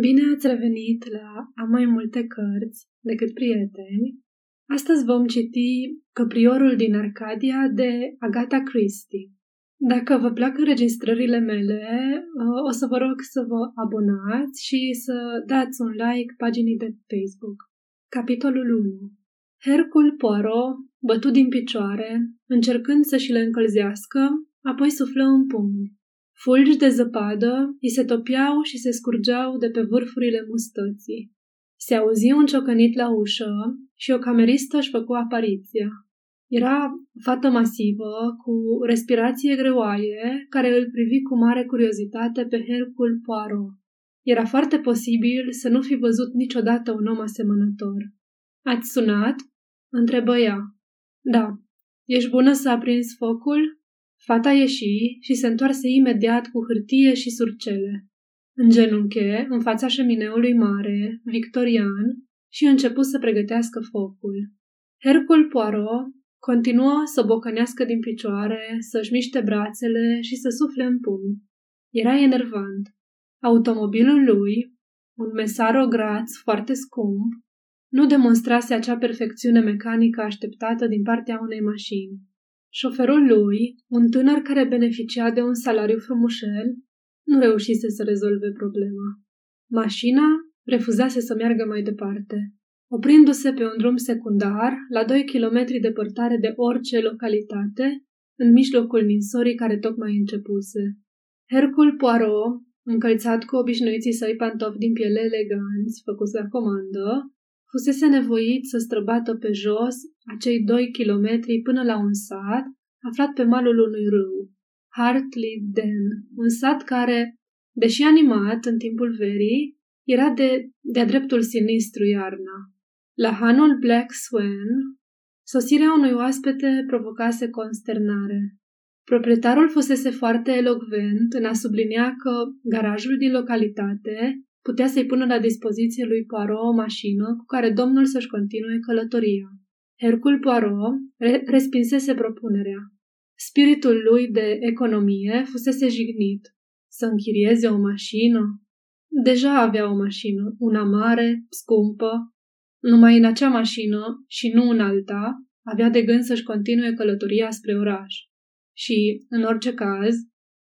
Bine ați revenit la Am mai multe cărți decât prieteni. Astăzi vom citi Căpriorul din Arcadia de Agatha Christie. Dacă vă plac înregistrările mele, o să vă rog să vă abonați și să dați un like paginii de Facebook. Capitolul 1 Hercul Poirot bătut din picioare, încercând să și le încălzească, apoi suflă în pumni. Fulgi de zăpadă îi se topiau și se scurgeau de pe vârfurile mustății. Se auzi un ciocănit la ușă și o cameristă își făcu apariția. Era o fată masivă, cu respirație greoaie, care îl privi cu mare curiozitate pe Hercul Poirot. Era foarte posibil să nu fi văzut niciodată un om asemănător. Ați sunat?" întrebă ea. Da. Ești bună să aprinzi focul?" Fata ieși și se întoarse imediat cu hârtie și surcele. În genunche, în fața șemineului mare, victorian, și începu să pregătească focul. Hercul Poirot continuă să bocănească din picioare, să-și miște brațele și să sufle în pumni. Era enervant. Automobilul lui, un Mesaro Graz foarte scump, nu demonstrase acea perfecțiune mecanică așteptată din partea unei mașini. Șoferul lui, un tânăr care beneficia de un salariu frumușel, nu reușise să rezolve problema. Mașina refuzase să meargă mai departe, oprindu-se pe un drum secundar, la 2 km departare de orice localitate, în mijlocul ninsorii care tocmai începuse. Hercul Poirot, încălțat cu obișnuiții săi pantofi din piele eleganți, făcuți la comandă, fusese nevoit să străbată pe jos acei doi kilometri până la un sat aflat pe malul unui râu, Hartley Den, un sat care, deși animat în timpul verii, era de, de-a dreptul sinistru iarna. La hanul Black Swan, sosirea unui oaspete provocase consternare. Proprietarul fusese foarte elocvent în a sublinia că garajul din localitate putea să-i pună la dispoziție lui Poirot o mașină cu care domnul să-și continue călătoria. Hercul Poirot re- respinsese propunerea. Spiritul lui de economie fusese jignit. Să închirieze o mașină? Deja avea o mașină, una mare, scumpă. Numai în acea mașină și nu în alta avea de gând să-și continue călătoria spre oraș. Și, în orice caz,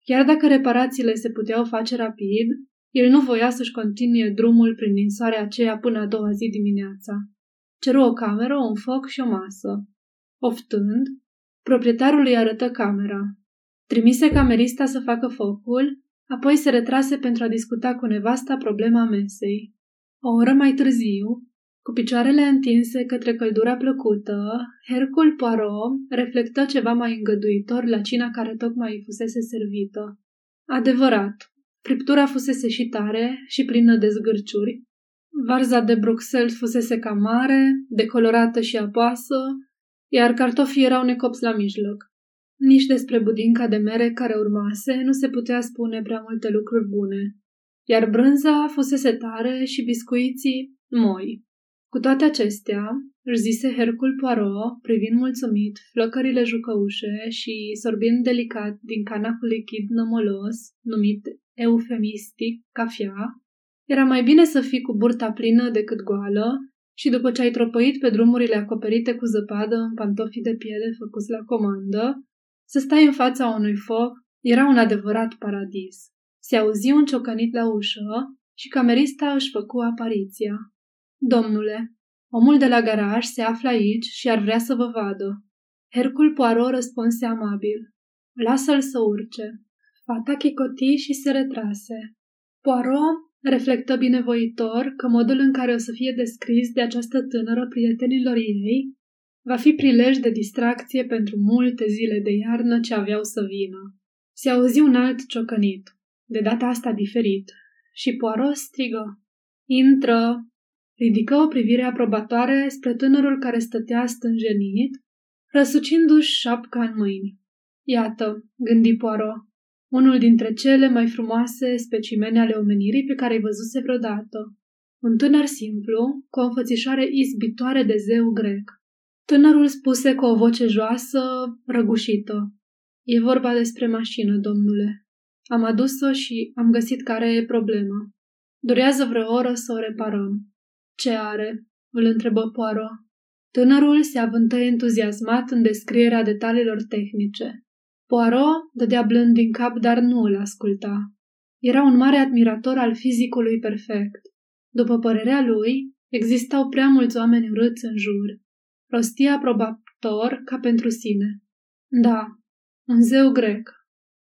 chiar dacă reparațiile se puteau face rapid, el nu voia să-și continue drumul prin ninsoarea aceea până a doua zi dimineața. Ceru o cameră, un foc și o masă. Oftând, proprietarul îi arătă camera. Trimise camerista să facă focul, apoi se retrase pentru a discuta cu nevasta problema mesei. O oră mai târziu, cu picioarele întinse către căldura plăcută, Hercul Poirot reflectă ceva mai îngăduitor la cina care tocmai îi fusese servită. Adevărat, Friptura fusese și tare și plină de zgârciuri. Varza de Bruxelles fusese cam mare, decolorată și apoasă, iar cartofii erau necopți la mijloc. Nici despre budinca de mere care urmase nu se putea spune prea multe lucruri bune, iar brânza fusese tare și biscuiții moi. Cu toate acestea, își zise Hercul Poirot, privind mulțumit flăcările jucăușe și sorbind delicat din canacul lichid nămolos, numit eufemistic, cafea, era mai bine să fii cu burta plină decât goală și după ce ai tropăit pe drumurile acoperite cu zăpadă în pantofii de piele făcuți la comandă, să stai în fața unui foc era un adevărat paradis. Se auzi un ciocănit la ușă și camerista își făcu apariția. Domnule, omul de la garaj se află aici și ar vrea să vă vadă. Hercul Poirot răspunse amabil. Lasă-l să urce. Fata chicoti și se retrase. Poirot reflectă binevoitor că modul în care o să fie descris de această tânără prietenilor ei va fi prilej de distracție pentru multe zile de iarnă ce aveau să vină. Se auzi un alt ciocănit, de data asta diferit, și Poirot strigă. Intră! Ridică o privire aprobatoare spre tânărul care stătea stânjenit, răsucindu-și șapca în mâini. Iată, gândi Poirot, unul dintre cele mai frumoase specimene ale omenirii pe care ai văzuse vreodată. Un tânăr simplu, cu o înfățișare izbitoare de zeu grec. Tânărul spuse cu o voce joasă, răgușită. E vorba despre mașină, domnule. Am adus-o și am găsit care e problema. Durează vreo oră să o reparăm. Ce are? îl întrebă Poirot. Tânărul se avântă entuziasmat în descrierea detaliilor tehnice. Poirot dădea blând din cap, dar nu îl asculta. Era un mare admirator al fizicului perfect. După părerea lui, existau prea mulți oameni urâți în jur. Rostia aprobator ca pentru sine. Da, un zeu grec,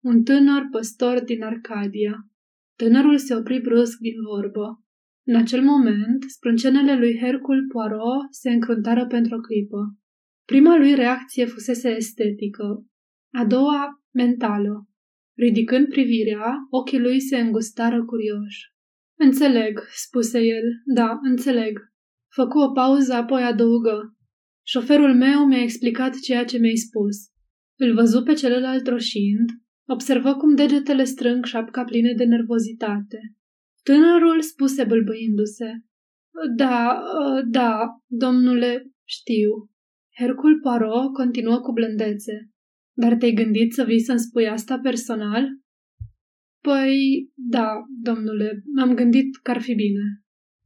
un tânăr păstor din Arcadia. Tânărul se opri brusc din vorbă. În acel moment, sprâncenele lui Hercul Poirot se încruntară pentru o clipă. Prima lui reacție fusese estetică, a doua mentală. Ridicând privirea, ochii lui se îngustară curioși. Înțeleg, spuse el. Da, înțeleg. Făcu o pauză, apoi adăugă. Șoferul meu mi-a explicat ceea ce mi-ai spus. Îl văzu pe celălalt roșind, observă cum degetele strâng șapca pline de nervozitate. Tânărul spuse bâlbâindu-se. Da, da, domnule, știu. Hercul Poirot continuă cu blândețe. Dar te-ai gândit să vii să-mi spui asta personal? Păi, da, domnule, m-am gândit că ar fi bine.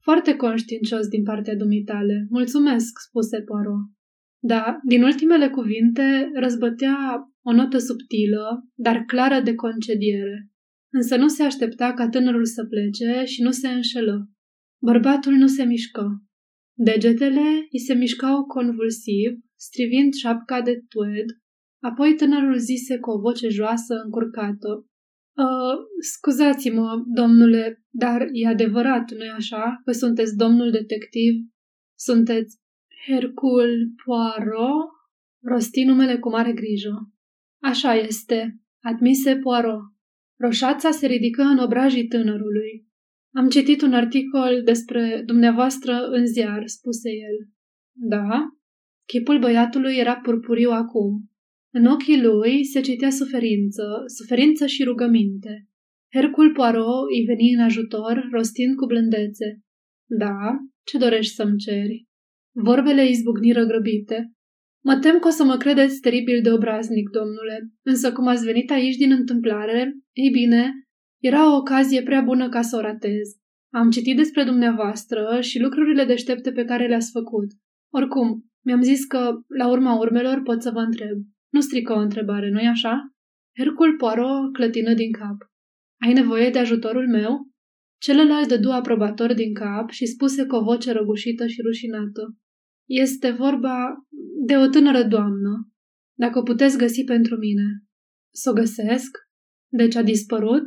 Foarte conștiincios din partea dumitale. Mulțumesc, spuse Poirot. Da, din ultimele cuvinte răzbătea o notă subtilă, dar clară de concediere. Însă nu se aștepta ca tânărul să plece și nu se înșelă. Bărbatul nu se mișcă. Degetele îi se mișcau convulsiv, strivind șapca de tued, apoi tânărul zise cu o voce joasă, încurcată. Uh, scuzați-mă, domnule, dar e adevărat, nu-i așa, că sunteți domnul detectiv? Sunteți Hercul Poirot? Rosti numele cu mare grijă. Așa este, admise Poirot. Roșața se ridică în obrajii tânărului. Am citit un articol despre dumneavoastră în ziar, spuse el. Da? Chipul băiatului era purpuriu acum. În ochii lui se citea suferință, suferință și rugăminte. Hercul Poirot îi veni în ajutor, rostind cu blândețe. Da, ce dorești să-mi ceri? Vorbele izbucniră grăbite. Mă tem că o să mă credeți teribil de obraznic, domnule, însă cum ați venit aici din întâmplare, ei bine, era o ocazie prea bună ca să o ratez. Am citit despre dumneavoastră și lucrurile deștepte pe care le-ați făcut. Oricum, mi-am zis că, la urma urmelor, pot să vă întreb. Nu strică o întrebare, nu-i așa? Hercul Poirot clătină din cap. Ai nevoie de ajutorul meu? Celălalt dădu aprobator din cap și spuse cu o voce răgușită și rușinată. Este vorba de o tânără doamnă. Dacă o puteți găsi pentru mine. Să o găsesc? Deci a dispărut?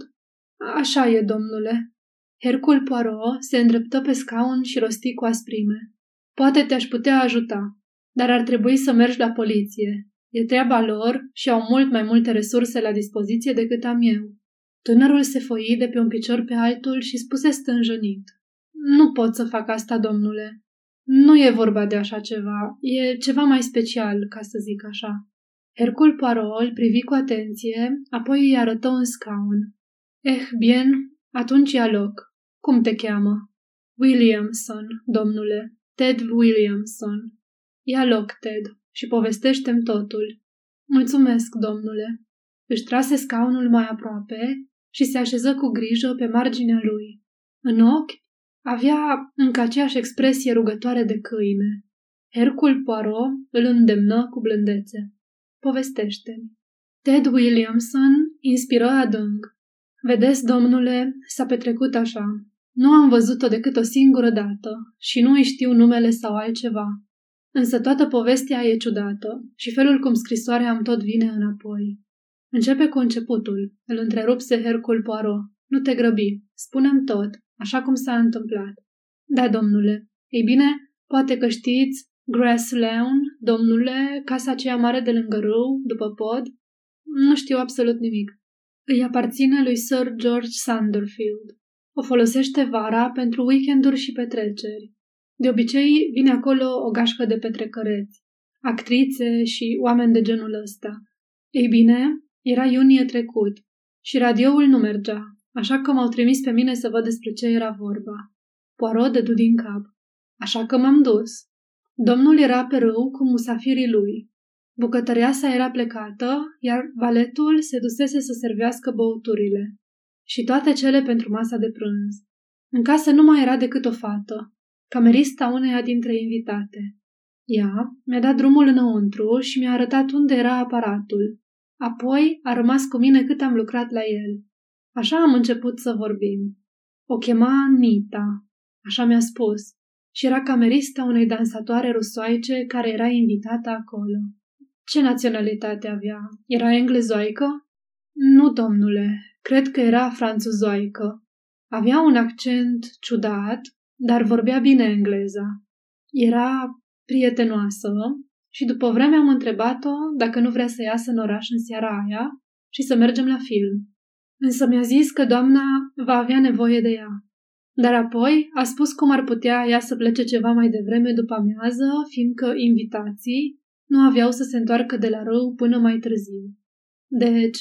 Așa e, domnule. Hercul Poirot se îndreptă pe scaun și rosti cu asprime. Poate te-aș putea ajuta, dar ar trebui să mergi la poliție. E treaba lor și au mult mai multe resurse la dispoziție decât am eu. Tânărul se foi de pe un picior pe altul și spuse stânjenit. Nu pot să fac asta, domnule. Nu e vorba de așa ceva, e ceva mai special, ca să zic așa. Hercul Poirot îl privi cu atenție, apoi îi arătă un scaun. Eh, bien, atunci ia loc. Cum te cheamă? Williamson, domnule. Ted Williamson. Ia loc, Ted, și povestește-mi totul. Mulțumesc, domnule. Își trase scaunul mai aproape și se așeză cu grijă pe marginea lui. În ochi avea încă aceeași expresie rugătoare de câine. Hercul Poirot îl îndemnă cu blândețe. Povestește-mi. Ted Williamson inspiră adânc. Vedeți, domnule, s-a petrecut așa. Nu am văzut-o decât o singură dată și nu îi știu numele sau altceva. Însă toată povestea e ciudată și felul cum scrisoarea am tot vine înapoi. Începe cu începutul, îl întrerupse Hercul Poirot. Nu te grăbi, spunem tot, așa cum s-a întâmplat. Da, domnule. Ei bine, poate că știți Grass Lawn, domnule, casa aceea mare de lângă râu, după pod? Nu știu absolut nimic. Îi aparține lui Sir George Sanderfield. O folosește vara pentru weekenduri și petreceri. De obicei, vine acolo o gașcă de petrecăreți, actrițe și oameni de genul ăsta. Ei bine, era iunie trecut și radioul nu mergea, așa că m-au trimis pe mine să văd despre ce era vorba. Poirot dădu din cap. Așa că m-am dus. Domnul era pe râu cu musafirii lui. Bucătăreasa era plecată, iar valetul se dusese să servească băuturile și toate cele pentru masa de prânz. În casă nu mai era decât o fată, camerista uneia dintre invitate. Ea mi-a dat drumul înăuntru și mi-a arătat unde era aparatul. Apoi a rămas cu mine cât am lucrat la el. Așa am început să vorbim. O chema Nita, așa mi-a spus, și era camerista unei dansatoare rusoaice care era invitată acolo. Ce naționalitate avea? Era englezoică? Nu, domnule, cred că era franțuzoică. Avea un accent ciudat, dar vorbea bine engleza. Era prietenoasă și după vreme am întrebat-o dacă nu vrea să iasă în oraș în seara aia și să mergem la film. Însă mi-a zis că doamna va avea nevoie de ea. Dar apoi a spus cum ar putea ea să plece ceva mai devreme după amiază, fiindcă invitații nu aveau să se întoarcă de la rău până mai târziu. Deci,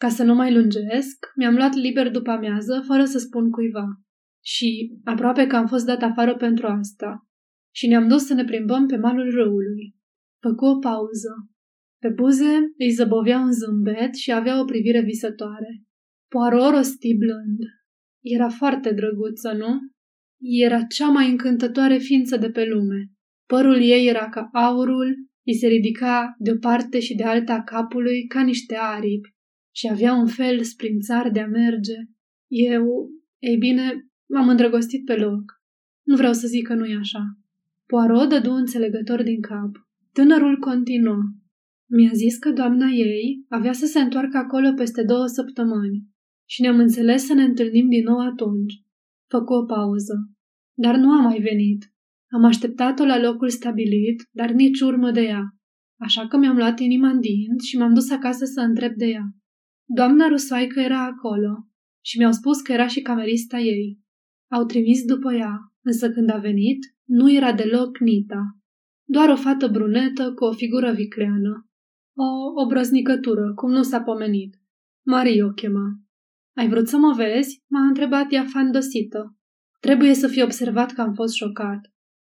ca să nu mai lungesc, mi-am luat liber după amiază, fără să spun cuiva. Și aproape că am fost dat afară pentru asta. Și ne-am dus să ne plimbăm pe malul râului. Făcu o pauză. Pe buze îi zăbovea un zâmbet și avea o privire visătoare. Poirot rosti blând. Era foarte drăguță, nu? Era cea mai încântătoare ființă de pe lume. Părul ei era ca aurul, îi se ridica de o parte și de alta a capului ca niște aripi și avea un fel sprințar de a merge. Eu, ei bine, m-am îndrăgostit pe loc. Nu vreau să zic că nu e așa. Poirot dădu înțelegător din cap. Tânărul continuă. Mi-a zis că doamna ei avea să se întoarcă acolo peste două săptămâni și ne-am înțeles să ne întâlnim din nou atunci. Făcu o pauză. Dar nu a mai venit. Am așteptat-o la locul stabilit, dar nici urmă de ea. Așa că mi-am luat inima în dinți și m-am dus acasă să întreb de ea. Doamna Rusoaică era acolo și mi-au spus că era și camerista ei. Au trimis după ea, însă când a venit, nu era deloc Nita. Doar o fată brunetă cu o figură vicleană. O obrăznicătură, cum nu s-a pomenit. Marie o chema. Ai vrut să mă vezi? M-a întrebat ea fandosită. Trebuie să fi observat că am fost șocat.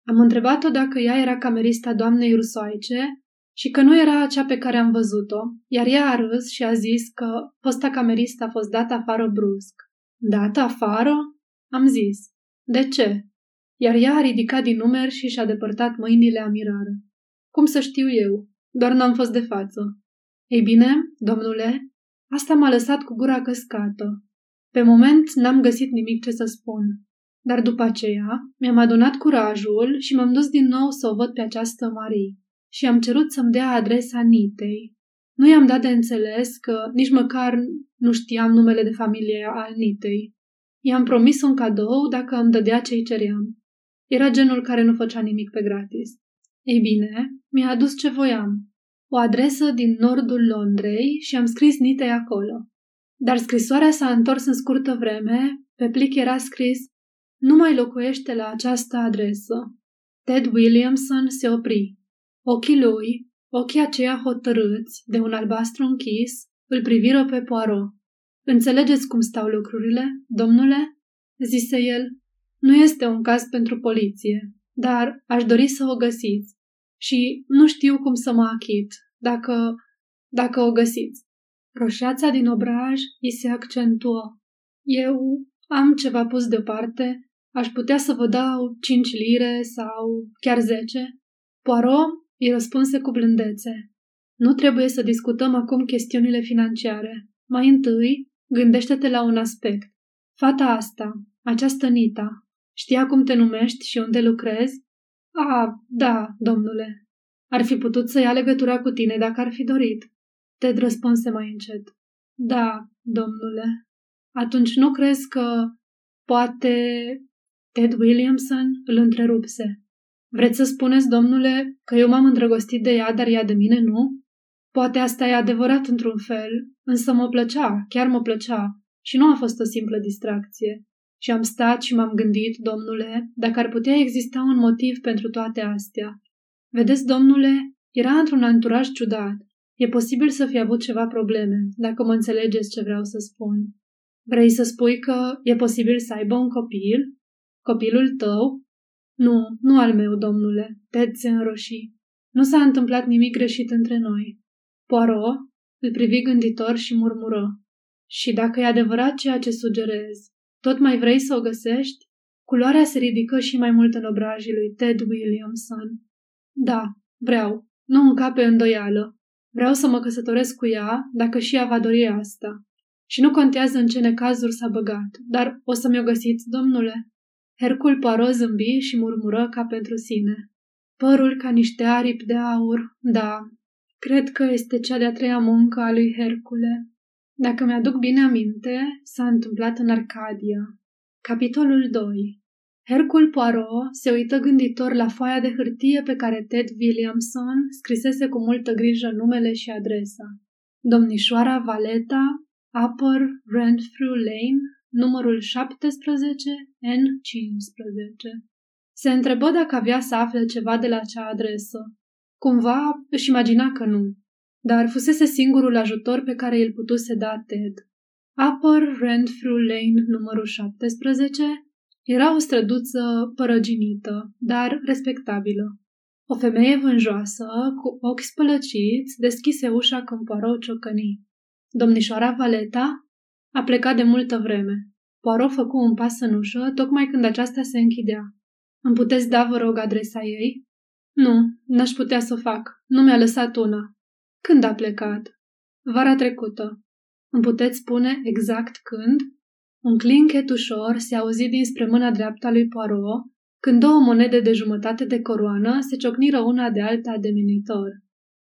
Am întrebat-o dacă ea era camerista doamnei rusoaice și că nu era acea pe care am văzut-o, iar ea a râs și a zis că fosta cameristă a fost dată afară brusc. Dată afară? Am zis. De ce? Iar ea a ridicat din numeri și și-a depărtat mâinile amirare. Cum să știu eu? Doar n-am fost de față. Ei bine, domnule, asta m-a lăsat cu gura căscată. Pe moment n-am găsit nimic ce să spun. Dar după aceea mi-am adunat curajul și m-am dus din nou să o văd pe această Marie și am cerut să-mi dea adresa Nitei. Nu i-am dat de înțeles că nici măcar nu știam numele de familie al Nitei. I-am promis un cadou dacă îmi dădea ce-i ceream. Era genul care nu făcea nimic pe gratis. Ei bine, mi-a adus ce voiam. O adresă din nordul Londrei și am scris Nitei acolo. Dar scrisoarea s-a întors în scurtă vreme, pe plic era scris Nu mai locuiește la această adresă. Ted Williamson se opri. Ochii lui, ochii aceia hotărâți, de un albastru închis, îl priviră pe Poirot. Înțelegeți cum stau lucrurile, domnule?" zise el. Nu este un caz pentru poliție, dar aș dori să o găsiți. Și nu știu cum să mă achit, dacă, dacă o găsiți. Roșața din obraj îi se accentuă. Eu am ceva pus deoparte, aș putea să vă dau cinci lire sau chiar zece. Poirot îi răspunse cu blândețe. Nu trebuie să discutăm acum chestiunile financiare. Mai întâi, gândește-te la un aspect. Fata asta, această Nita, știa cum te numești și unde lucrezi? A, da, domnule. Ar fi putut să ia legătura cu tine dacă ar fi dorit. Ted răspunse mai încet. Da, domnule. Atunci nu crezi că poate... Ted Williamson îl întrerupse. Vreți să spuneți, domnule, că eu m-am îndrăgostit de ea, dar ea de mine nu? Poate asta e adevărat într-un fel, însă mă plăcea, chiar mă plăcea, și nu a fost o simplă distracție. Și am stat și m-am gândit, domnule, dacă ar putea exista un motiv pentru toate astea. Vedeți, domnule, era într-un anturaj ciudat. E posibil să fi avut ceva probleme, dacă mă înțelegeți ce vreau să spun. Vrei să spui că e posibil să aibă un copil? Copilul tău? Nu, nu al meu, domnule, Ted se înroși. Nu s-a întâmplat nimic greșit între noi. Poirot îl privi gânditor și murmură. Și dacă e adevărat ceea ce sugerezi, tot mai vrei să o găsești? Culoarea se ridică și mai mult în obrajii lui Ted Williamson. Da, vreau. Nu încape îndoială. Vreau să mă căsătoresc cu ea, dacă și ea va dori asta. Și nu contează în ce necazuri s-a băgat, dar o să mi-o găsiți, domnule? Hercul Poirot zâmbi și murmură ca pentru sine. Părul ca niște aripi de aur, da, cred că este cea de-a treia muncă a lui Hercule. Dacă mi-aduc bine aminte, s-a întâmplat în Arcadia. Capitolul 2 Hercul Poirot se uită gânditor la foaia de hârtie pe care Ted Williamson scrisese cu multă grijă numele și adresa. Domnișoara Valeta, Upper Renfrew Lane, numărul 17, N15. Se întrebă dacă avea să afle ceva de la acea adresă. Cumva își imagina că nu, dar fusese singurul ajutor pe care îl putuse da Ted. Upper Renfrew Lane numărul 17 era o străduță părăginită, dar respectabilă. O femeie vânjoasă, cu ochi spălăciți, deschise ușa când Poirot ciocăni. Domnișoara Valeta a plecat de multă vreme. Poirot făcu un pas în ușă, tocmai când aceasta se închidea. Îmi puteți da, vă rog, adresa ei? Nu, n-aș putea să o fac. Nu mi-a lăsat una. Când a plecat? Vara trecută. Îmi puteți spune exact când? Un clinchet ușor se auzi dinspre mâna dreaptă a lui Poirot, când două monede de jumătate de coroană se ciocniră una de alta de minitor.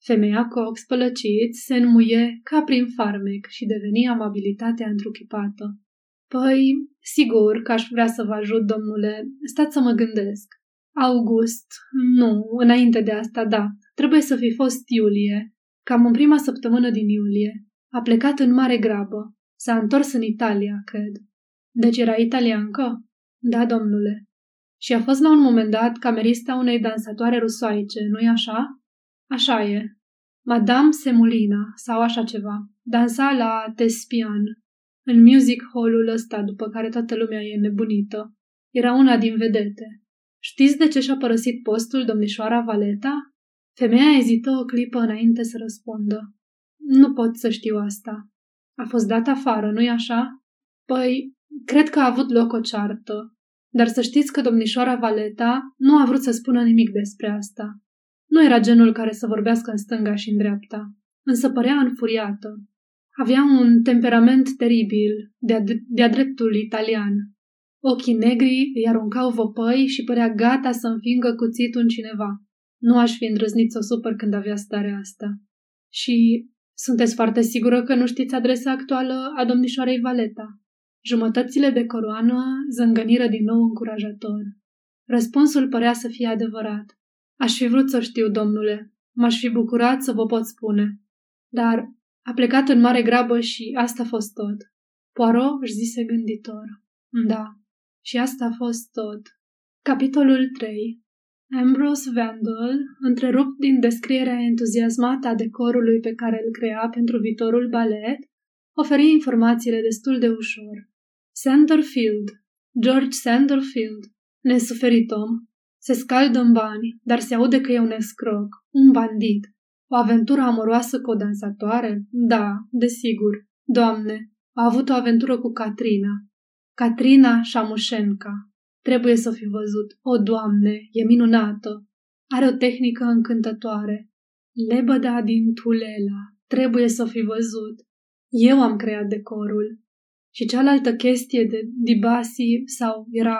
Femeia cu ochi spălăciți se înmuie ca prin farmec și deveni amabilitatea întruchipată. Păi, sigur că aș vrea să vă ajut, domnule. Stați să mă gândesc. August. Nu, înainte de asta, da. Trebuie să fi fost iulie. Cam în prima săptămână din iulie. A plecat în mare grabă. S-a întors în Italia, cred. Deci era italiancă? Da, domnule. Și a fost la un moment dat camerista unei dansatoare rusoaice, nu-i așa? Așa e. Madame Semulina, sau așa ceva. Dansa la Tespian, în music hall-ul ăsta, după care toată lumea e nebunită. Era una din vedete. Știți de ce și-a părăsit postul domnișoara Valeta? Femeia ezită o clipă înainte să răspundă. Nu pot să știu asta. A fost dat afară, nu-i așa? Păi, cred că a avut loc o ceartă. Dar să știți că domnișoara Valeta nu a vrut să spună nimic despre asta. Nu era genul care să vorbească în stânga și în dreapta, însă părea înfuriată. Avea un temperament teribil, de-a, de dreptul italian. Ochii negri îi aruncau văpăi și părea gata să înfingă cuțitul în cineva. Nu aș fi îndrăznit să o supăr când avea starea asta. Și sunteți foarte sigură că nu știți adresa actuală a domnișoarei Valeta? Jumătățile de coroană zângăniră din nou încurajator. Răspunsul părea să fie adevărat. Aș fi vrut să știu, domnule. M-aș fi bucurat să vă pot spune. Dar a plecat în mare grabă și asta a fost tot. Poirot își zise gânditor. Da, și asta a fost tot. Capitolul 3 Ambrose Vandal, întrerupt din descrierea entuziasmată a decorului pe care îl crea pentru viitorul balet, oferi informațiile destul de ușor. Sanderfield, George Sanderfield, nesuferit om, se scaldă în bani, dar se aude că e un escroc, un bandit, o aventură amoroasă cu o dansatoare? Da, desigur. Doamne, a avut o aventură cu Katrina. Katrina Șamușenca. Trebuie să fi văzut. O, Doamne, e minunată. Are o tehnică încântătoare. Lebăda din Tulela. Trebuie să fi văzut. Eu am creat decorul. Și cealaltă chestie de Dibasi sau era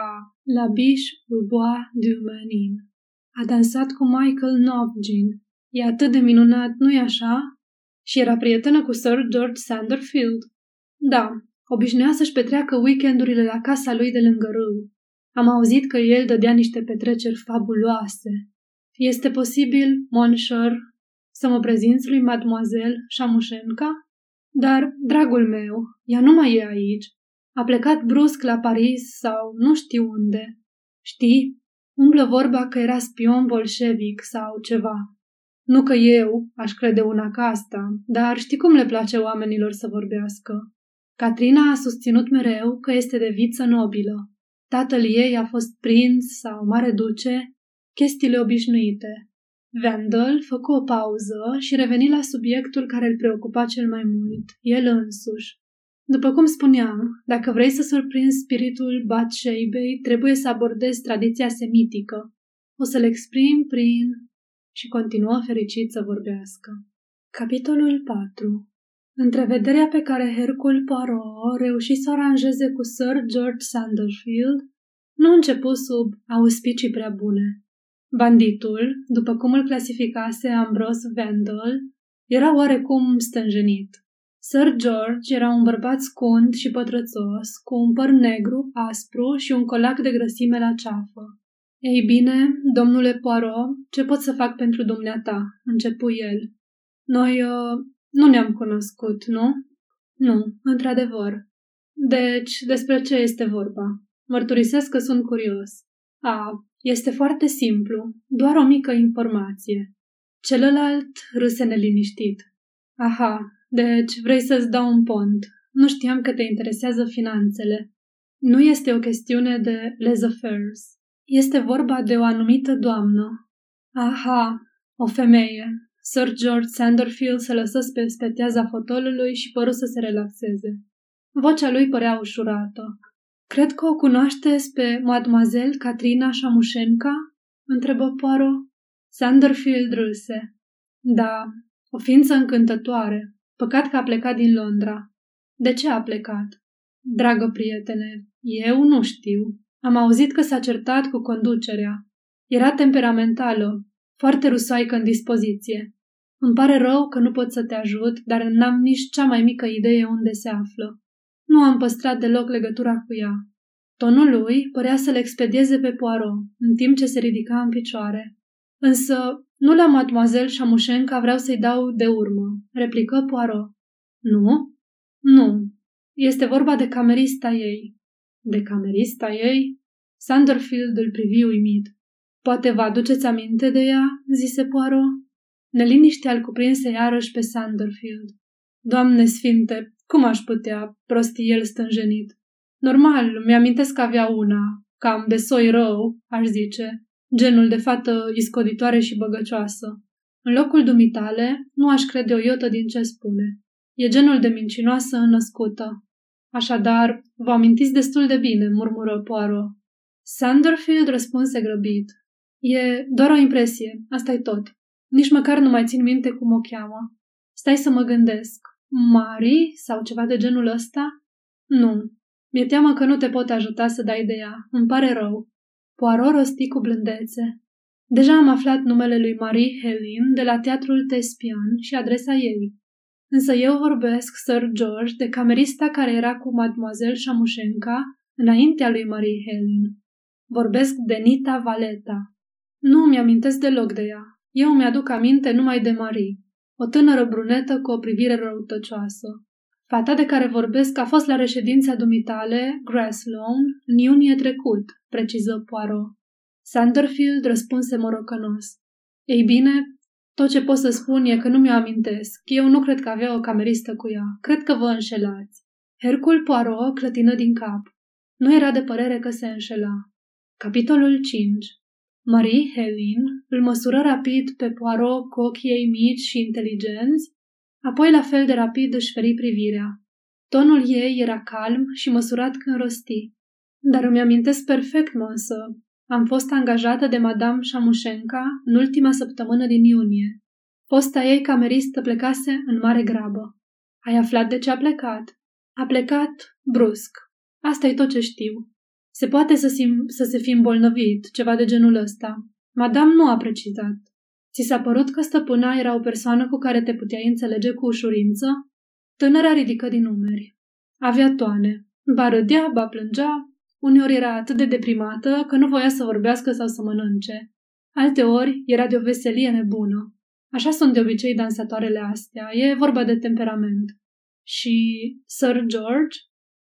La Biche Bois du Manin. A dansat cu Michael Novgin E atât de minunat, nu-i așa? Și era prietenă cu Sir George Sanderfield. Da, obișnuia să-și petreacă weekendurile la casa lui de lângă râu. Am auzit că el dădea niște petreceri fabuloase. Este posibil, Monșor, să mă prezinți lui mademoiselle Șamușenca? Dar, dragul meu, ea nu mai e aici. A plecat brusc la Paris sau nu știu unde. Știi, umblă vorba că era spion bolșevic sau ceva. Nu că eu aș crede una ca asta, dar știi cum le place oamenilor să vorbească. Catrina a susținut mereu că este de viță nobilă. Tatăl ei a fost prinț sau mare duce, chestiile obișnuite. Vandal făcu o pauză și reveni la subiectul care îl preocupa cel mai mult, el însuși. După cum spuneam, dacă vrei să surprinzi spiritul Batshebei, trebuie să abordezi tradiția semitică. O să-l exprim prin... și continuă fericit să vorbească. Capitolul 4 Întrevederea pe care Hercule Poirot reuși să o aranjeze cu Sir George Sanderfield nu început sub auspicii prea bune. Banditul, după cum îl clasificase Ambrose Vandal, era oarecum stânjenit. Sir George era un bărbat scund și pătrățos, cu un păr negru, aspru și un colac de grăsime la ceafă. Ei bine, domnule Poirot, ce pot să fac pentru dumneata?" începu el. Noi uh, nu ne-am cunoscut, nu? Nu, într-adevăr. Deci, despre ce este vorba? Mărturisesc că sunt curios. A, este foarte simplu, doar o mică informație. Celălalt râse neliniștit. Aha, deci vrei să-ți dau un pont. Nu știam că te interesează finanțele. Nu este o chestiune de les affairs. Este vorba de o anumită doamnă. Aha, o femeie. Sir George Sanderfield se lăsă pe speteaza fotolului și păru să se relaxeze. Vocea lui părea ușurată. Cred că o cunoașteți pe mademoiselle Katrina Șamușenca?" întrebă Poirot. Sanderfield râse. Da, o ființă încântătoare. Păcat că a plecat din Londra. De ce a plecat? Dragă prietene, eu nu știu. Am auzit că s-a certat cu conducerea. Era temperamentală, foarte rusoaică în dispoziție. Îmi pare rău că nu pot să te ajut, dar n-am nici cea mai mică idee unde se află. Nu am păstrat deloc legătura cu ea. Tonul lui părea să-l expedieze pe Poirot, în timp ce se ridica în picioare. Însă, nu la mademoiselle Șamușenca vreau să-i dau de urmă, replică Poirot. Nu? Nu. Este vorba de camerista ei. De camerista ei? Sanderfield îl privi uimit. Poate vă aduceți aminte de ea? zise Poirot. Neliniștea îl cuprinse iarăși pe Sanderfield. Doamne sfinte, cum aș putea, prosti el stânjenit. Normal, mi-amintesc că avea una, cam de soi rău, aș zice, genul de fată iscoditoare și băgăcioasă. În locul dumitale, nu aș crede o iotă din ce spune. E genul de mincinoasă născută. Așadar, vă amintiți destul de bine, murmură Poirot. Sanderfield răspunse grăbit. E doar o impresie, asta e tot. Nici măcar nu mai țin minte cum o cheamă. Stai să mă gândesc. Mari sau ceva de genul ăsta? Nu. Mi-e teamă că nu te pot ajuta să dai de ea. Îmi pare rău. Poirot rosti cu blândețe. Deja am aflat numele lui Marie Helene de la teatrul Tespian și adresa ei. Însă eu vorbesc, Sir George, de camerista care era cu mademoiselle Șamușenca înaintea lui Marie Helene. Vorbesc de Nita Valeta. Nu mi-amintesc deloc de ea. Eu mi-aduc aminte numai de Marie, o tânără brunetă cu o privire răutăcioasă. Fata de care vorbesc a fost la reședința dumitale, Grasslawn, în iunie trecut, preciză Poirot. Sanderfield răspunse morocănos. Ei bine, tot ce pot să spun e că nu mi-o amintesc. Eu nu cred că avea o cameristă cu ea. Cred că vă înșelați. Hercul Poirot clătină din cap. Nu era de părere că se înșela. Capitolul 5 Marie Helin îl măsură rapid pe Poirot cu ochii ei mici și inteligenți, apoi la fel de rapid își feri privirea. Tonul ei era calm și măsurat când rosti. Dar îmi amintesc perfect, măsă. Am fost angajată de Madame Șamușenca în ultima săptămână din iunie. Posta ei cameristă plecase în mare grabă. Ai aflat de ce a plecat? A plecat brusc. Asta e tot ce știu. Se poate să, sim- să se fi îmbolnăvit, ceva de genul ăsta. Madame nu a precizat. Ți s-a părut că stăpâna era o persoană cu care te puteai înțelege cu ușurință? Tânăra ridică din umeri. Avea toane. Ba râdea, ba plângea. Uneori era atât de deprimată că nu voia să vorbească sau să mănânce. Alteori era de o veselie nebună. Așa sunt de obicei dansatoarele astea. E vorba de temperament. Și Sir George?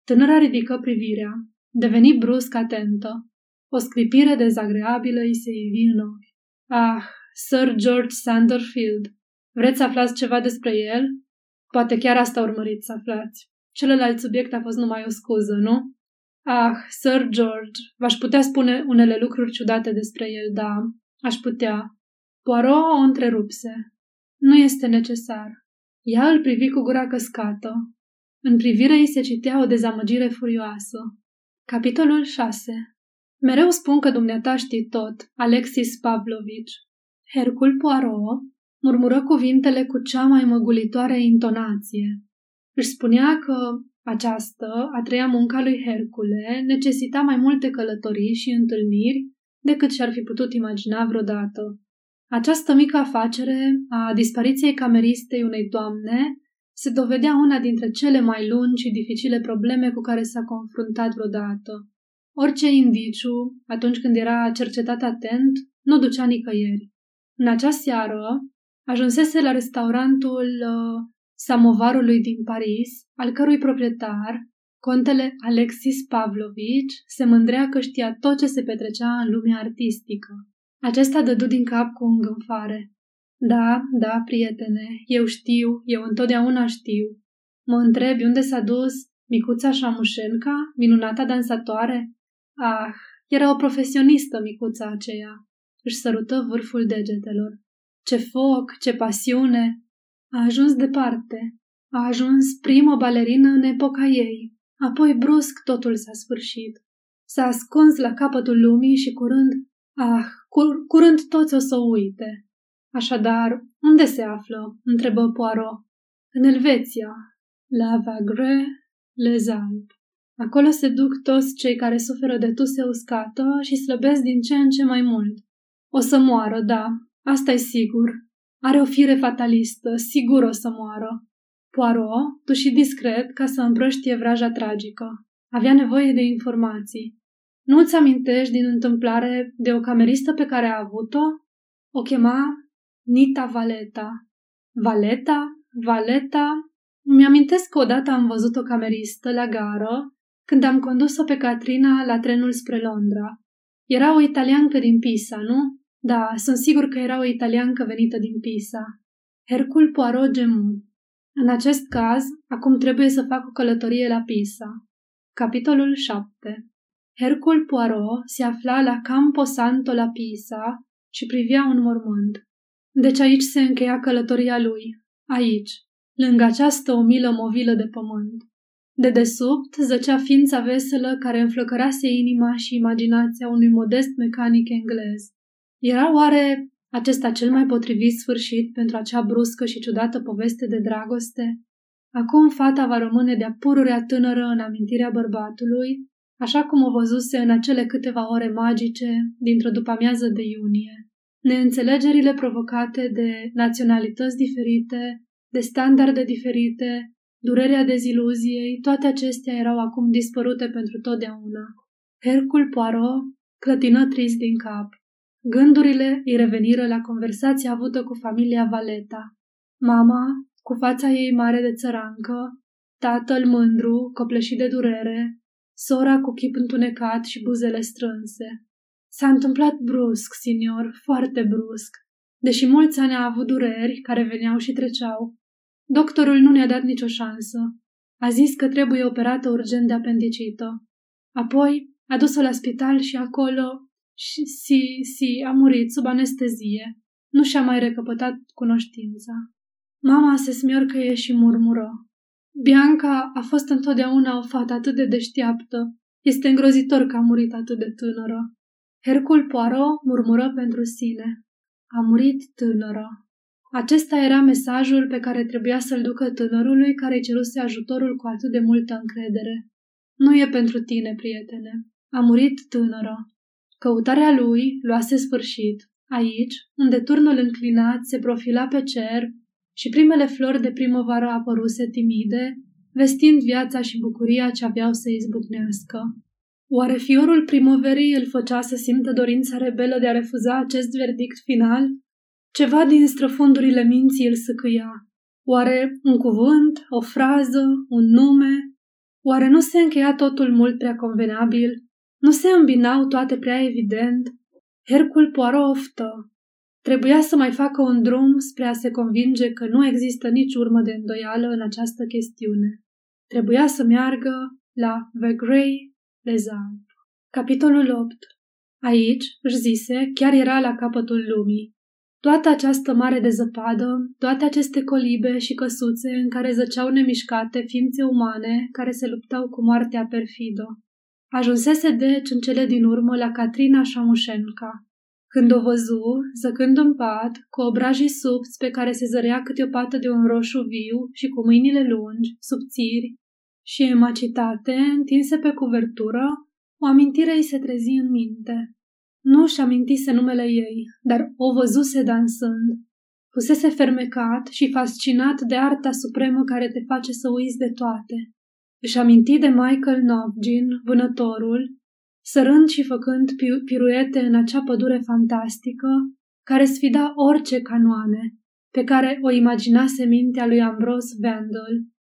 Tânăra ridică privirea. Deveni brusc atentă. O scripire dezagreabilă îi se ivi în ochi. Ah, Sir George Sanderfield. Vreți să aflați ceva despre el? Poate chiar asta urmăriți să aflați. Celălalt subiect a fost numai o scuză, nu? Ah, Sir George, v-aș putea spune unele lucruri ciudate despre el, da, aș putea. Poirot o întrerupse. Nu este necesar. Ea îl privi cu gura căscată. În privire îi se citea o dezamăgire furioasă. Capitolul 6 Mereu spun că dumneata știi tot, Alexis Pavlovici. Hercul Poirot murmură cuvintele cu cea mai măgulitoare intonație. Își spunea că această, a treia munca lui Hercule, necesita mai multe călătorii și întâlniri decât și-ar fi putut imagina vreodată. Această mică afacere a dispariției cameristei unei doamne se dovedea una dintre cele mai lungi și dificile probleme cu care s-a confruntat vreodată. Orice indiciu, atunci când era cercetat atent, nu ducea nicăieri. În acea seară, ajunsese la restaurantul uh, samovarului din Paris, al cărui proprietar, contele Alexis Pavlovici, se mândrea că știa tot ce se petrecea în lumea artistică. Acesta dădu din cap cu îngânfare. Da, da, prietene, eu știu, eu întotdeauna știu. Mă întrebi unde s-a dus micuța Șamușenca, minunata dansatoare? Ah, era o profesionistă micuța aceea. Își sărută vârful degetelor. Ce foc, ce pasiune! A ajuns departe. A ajuns primă balerină în epoca ei. Apoi brusc totul s-a sfârșit. S-a ascuns la capătul lumii și curând, ah, cur- curând toți o să o uite. Așadar, unde se află? întrebă Poirot. În Elveția, la Vagre, les Alpes. Acolo se duc toți cei care suferă de tuse uscată și slăbesc din ce în ce mai mult. O să moară, da, asta e sigur. Are o fire fatalistă, sigur o să moară. Poirot tuși discret ca să împrăștie vraja tragică. Avea nevoie de informații. Nu-ți amintești din întâmplare de o cameristă pe care a avut-o? O chema Nita Valeta. Valeta? Valeta? Mi-amintesc că odată am văzut o cameristă la gară când am condus-o pe Catrina la trenul spre Londra. Era o italiancă din Pisa, nu? Da, sunt sigur că era o italiancă venită din Pisa. Hercul Poirot gemu. În acest caz, acum trebuie să fac o călătorie la Pisa. Capitolul 7 Hercul Poirot se afla la Campo Santo la Pisa și privea un mormânt. Deci aici se încheia călătoria lui. Aici, lângă această umilă movilă de pământ. De desubt zăcea ființa veselă care înflăcărase inima și imaginația unui modest mecanic englez. Era oare acesta cel mai potrivit sfârșit pentru acea bruscă și ciudată poveste de dragoste? Acum fata va rămâne de-a pururea tânără în amintirea bărbatului, așa cum o văzuse în acele câteva ore magice dintr-o după-amiază de iunie. Neînțelegerile provocate de naționalități diferite, de standarde diferite, durerea deziluziei, toate acestea erau acum dispărute pentru totdeauna. Hercul Poirot clătină trist din cap. Gândurile îi reveniră la conversația avută cu familia Valeta. Mama, cu fața ei mare de țărancă, tatăl mândru, copleșit de durere, sora cu chip întunecat și buzele strânse. S-a întâmplat brusc, senior, foarte brusc. Deși mulți ani a avut dureri care veneau și treceau, doctorul nu ne-a dat nicio șansă. A zis că trebuie operată urgent de apendicită. Apoi a dus-o la spital și acolo și si, si, a murit sub anestezie. Nu și-a mai recăpătat cunoștința. Mama se smiorcăie și murmură. Bianca a fost întotdeauna o fată atât de deșteaptă. Este îngrozitor că a murit atât de tânără. Hercul Poirot murmură pentru sine. A murit tânără. Acesta era mesajul pe care trebuia să-l ducă tânărului care ceruse ajutorul cu atât de multă încredere. Nu e pentru tine, prietene. A murit tânără. Căutarea lui luase sfârșit, aici, unde turnul înclinat se profila pe cer și primele flori de primăvară apăruse timide, vestind viața și bucuria ce aveau să izbucnească. Oare fiorul primăverii îl făcea să simtă dorința rebelă de a refuza acest verdict final? Ceva din străfundurile minții îl săcâia. Oare un cuvânt, o frază, un nume? Oare nu se încheia totul mult prea convenabil? Nu se îmbinau toate prea evident? Hercul Poirot oftă. Trebuia să mai facă un drum spre a se convinge că nu există nici urmă de îndoială în această chestiune. Trebuia să meargă la Vegrey les Alpes. Capitolul 8 Aici, își zise, chiar era la capătul lumii. Toată această mare de zăpadă, toate aceste colibe și căsuțe în care zăceau nemișcate ființe umane care se luptau cu moartea perfidă. Ajunsese deci în cele din urmă la Catrina Șamușenca. Când o văzu, zăcând în pat, cu obrajii subți pe care se zărea câte o pată de un roșu viu și cu mâinile lungi, subțiri și emacitate, întinse pe cuvertură, o amintire îi se trezi în minte. Nu și amintise numele ei, dar o văzuse dansând. Fusese fermecat și fascinat de arta supremă care te face să uiți de toate. Își aminti de Michael Novgin, vânătorul, sărând și făcând piruete în acea pădure fantastică, care sfida orice canoane, pe care o imaginase mintea lui Ambrose Vandal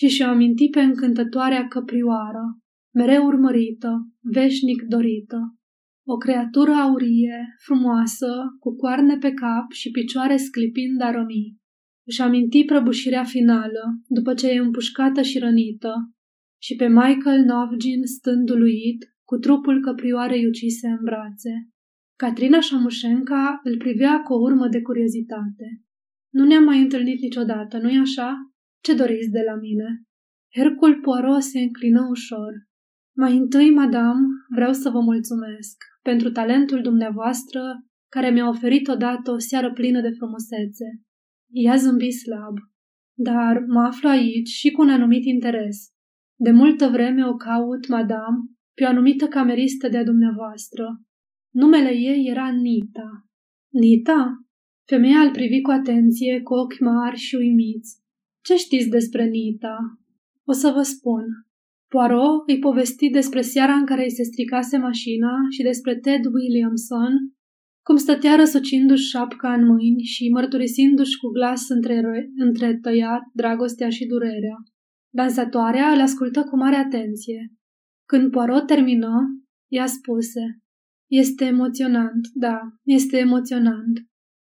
și și-o aminti pe încântătoarea căprioară, mereu urmărită, veșnic dorită. O creatură aurie, frumoasă, cu coarne pe cap și picioare sclipind a rămi. Își aminti prăbușirea finală, după ce e împușcată și rănită, și pe Michael Novgin stând uluit, cu trupul căprioarei ucise în brațe. Catrina Șamușenca îl privea cu o urmă de curiozitate. Nu ne-am mai întâlnit niciodată, nu-i așa? Ce doriți de la mine? Hercul Poirot se înclină ușor. Mai întâi, madame, vreau să vă mulțumesc pentru talentul dumneavoastră care mi-a oferit odată o seară plină de frumusețe. Ea zâmbi slab. Dar mă aflu aici și cu un anumit interes. De multă vreme o caut, madame, pe o anumită cameristă de-a dumneavoastră. Numele ei era Nita. Nita? Femeia îl privi cu atenție, cu ochi mari și uimiți. Ce știți despre Nita? O să vă spun. Poirot îi povesti despre seara în care îi se stricase mașina și despre Ted Williamson, cum stătea răsucindu-și șapca în mâini și mărturisindu-și cu glas între, între tăiat dragostea și durerea. Dansatoarea îl ascultă cu mare atenție. Când Poirot termină, ea spuse, Este emoționant, da, este emoționant.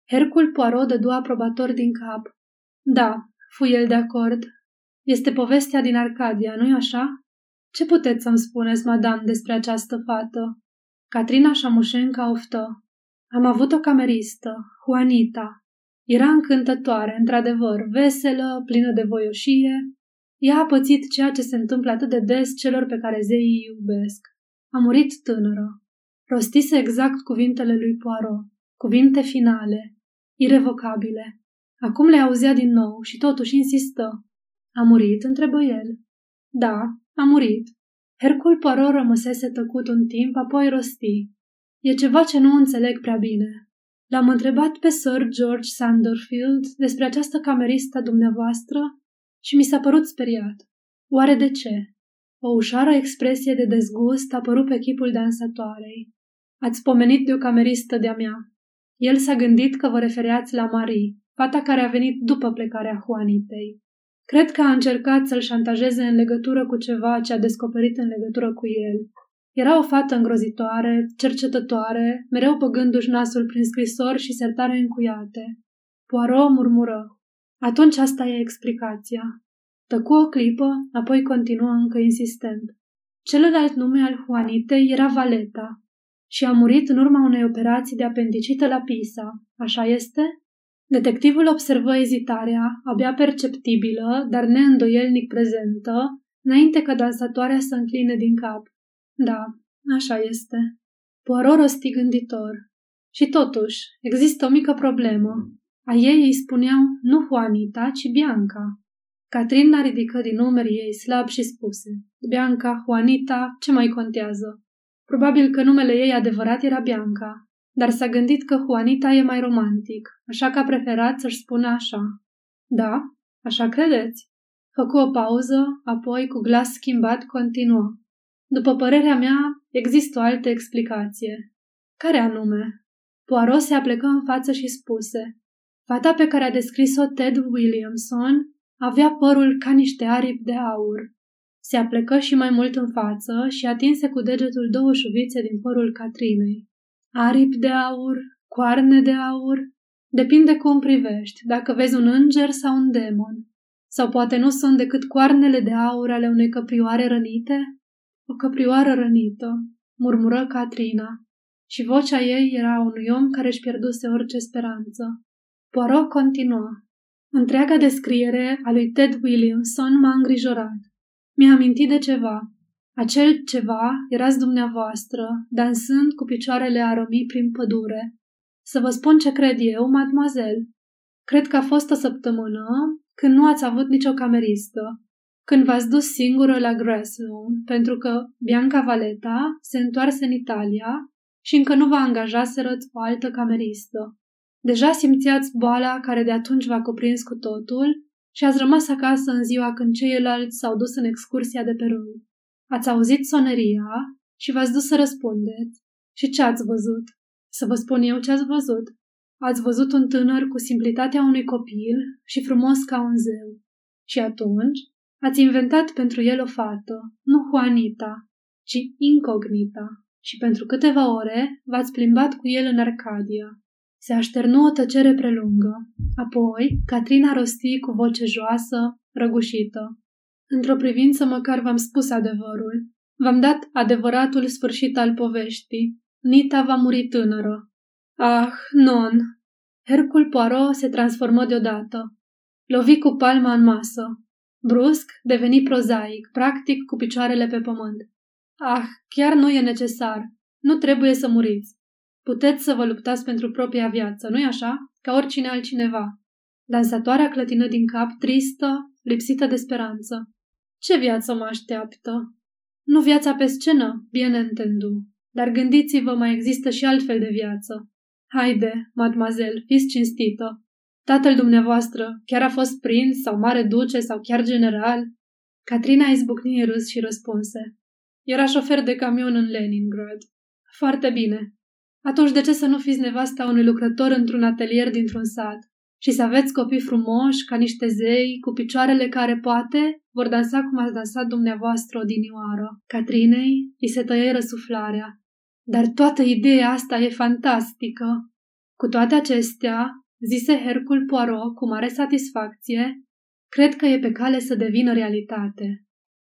Hercul Poirot dădu aprobator din cap. Da, fu el de acord. Este povestea din Arcadia, nu-i așa? Ce puteți să-mi spuneți, madame, despre această fată? Catrina Șamușenca oftă. Am avut o cameristă, Juanita. Era încântătoare, într-adevăr, veselă, plină de voioșie. Ea a pățit ceea ce se întâmplă atât de des celor pe care zeii îi iubesc. A murit tânără. Rostise exact cuvintele lui Poirot, cuvinte finale, irevocabile. Acum le auzea din nou și totuși insistă. A murit? întrebă el. Da, a murit. Hercul Poirot rămăsese tăcut un timp, apoi rosti. E ceva ce nu înțeleg prea bine. L-am întrebat pe Sir George Sanderfield despre această cameristă dumneavoastră și mi s-a părut speriat. Oare de ce? O ușoară expresie de dezgust a apărut pe chipul dansatoarei. Ați pomenit de o cameristă de-a mea. El s-a gândit că vă refereați la Marie, fata care a venit după plecarea Juanitei. Cred că a încercat să-l șantajeze în legătură cu ceva ce a descoperit în legătură cu el. Era o fată îngrozitoare, cercetătoare, mereu băgându-și nasul prin scrisori și sertare încuiate. Poirot murmură. Atunci asta e explicația. Tăcu o clipă, apoi continuă încă insistent. Celălalt nume al Juanitei era Valeta și a murit în urma unei operații de apendicită la Pisa. Așa este? Detectivul observă ezitarea, abia perceptibilă, dar neîndoielnic prezentă, înainte ca dansatoarea să încline din cap. Da, așa este. Poirot rosti gânditor. Și totuși, există o mică problemă. A ei îi spuneau nu Juanita, ci Bianca. Catrina ridică din umerii ei slab și spuse Bianca, Juanita, ce mai contează? Probabil că numele ei adevărat era Bianca, dar s-a gândit că Juanita e mai romantic, așa că a preferat să-și spună așa. Da, așa credeți? Făcu o pauză, apoi, cu glas schimbat, continuă. După părerea mea, există o altă explicație. Care anume? Poirot se aplecă în față și spuse. Fata pe care a descris-o Ted Williamson avea părul ca niște aripi de aur. Se aplecă și mai mult în față și atinse cu degetul două șuvițe din părul Catrinei. Aripi de aur, coarne de aur, depinde cum privești, dacă vezi un înger sau un demon. Sau poate nu sunt decât coarnele de aur ale unei căprioare rănite? O căprioară rănită, murmură Catrina. și vocea ei era unui om care își pierduse orice speranță. Poirot continuă. Întreaga descriere a lui Ted Williamson m-a îngrijorat. Mi-a amintit de ceva. Acel ceva erați dumneavoastră, dansând cu picioarele aromii prin pădure. Să vă spun ce cred eu, mademoiselle. Cred că a fost o săptămână când nu ați avut nicio cameristă, când v-ați dus singură la Grasslone, pentru că Bianca Valeta se întoarse în Italia și încă nu vă angajaserăți o altă cameristă. Deja simțeați boala care de atunci v-a cuprins cu totul și ați rămas acasă în ziua când ceilalți s-au dus în excursia de pe rând. Ați auzit soneria și v-ați dus să răspundeți. Și ce ați văzut? Să vă spun eu ce ați văzut. Ați văzut un tânăr cu simplitatea unui copil și frumos ca un zeu. Și atunci ați inventat pentru el o fată, nu Juanita, ci Incognita. Și pentru câteva ore v-ați plimbat cu el în Arcadia. Se așternu o tăcere prelungă. Apoi, Catrina rosti cu voce joasă, răgușită. Într-o privință măcar v-am spus adevărul. V-am dat adevăratul sfârșit al poveștii. Nita va muri tânără. Ah, non! Hercul Poirot se transformă deodată. Lovi cu palma în masă. Brusc deveni prozaic, practic cu picioarele pe pământ. Ah, chiar nu e necesar. Nu trebuie să muriți. Puteți să vă luptați pentru propria viață, nu-i așa? Ca oricine altcineva. Dansatoarea clătină din cap, tristă, lipsită de speranță. Ce viață mă așteaptă? Nu viața pe scenă, bine entendu. Dar gândiți-vă, mai există și altfel de viață. Haide, mademoiselle, fiți cinstită. Tatăl dumneavoastră chiar a fost prinț sau mare duce sau chiar general? Catrina izbucni în râs și răspunse. Era șofer de camion în Leningrad. Foarte bine. Atunci de ce să nu fiți nevasta unui lucrător într-un atelier dintr-un sat? Și să aveți copii frumoși, ca niște zei, cu picioarele care poate vor dansa cum ați dansat dumneavoastră odinioară. Catrinei îi se tăie răsuflarea. Dar toată ideea asta e fantastică. Cu toate acestea, zise Hercul Poirot cu mare satisfacție, cred că e pe cale să devină realitate.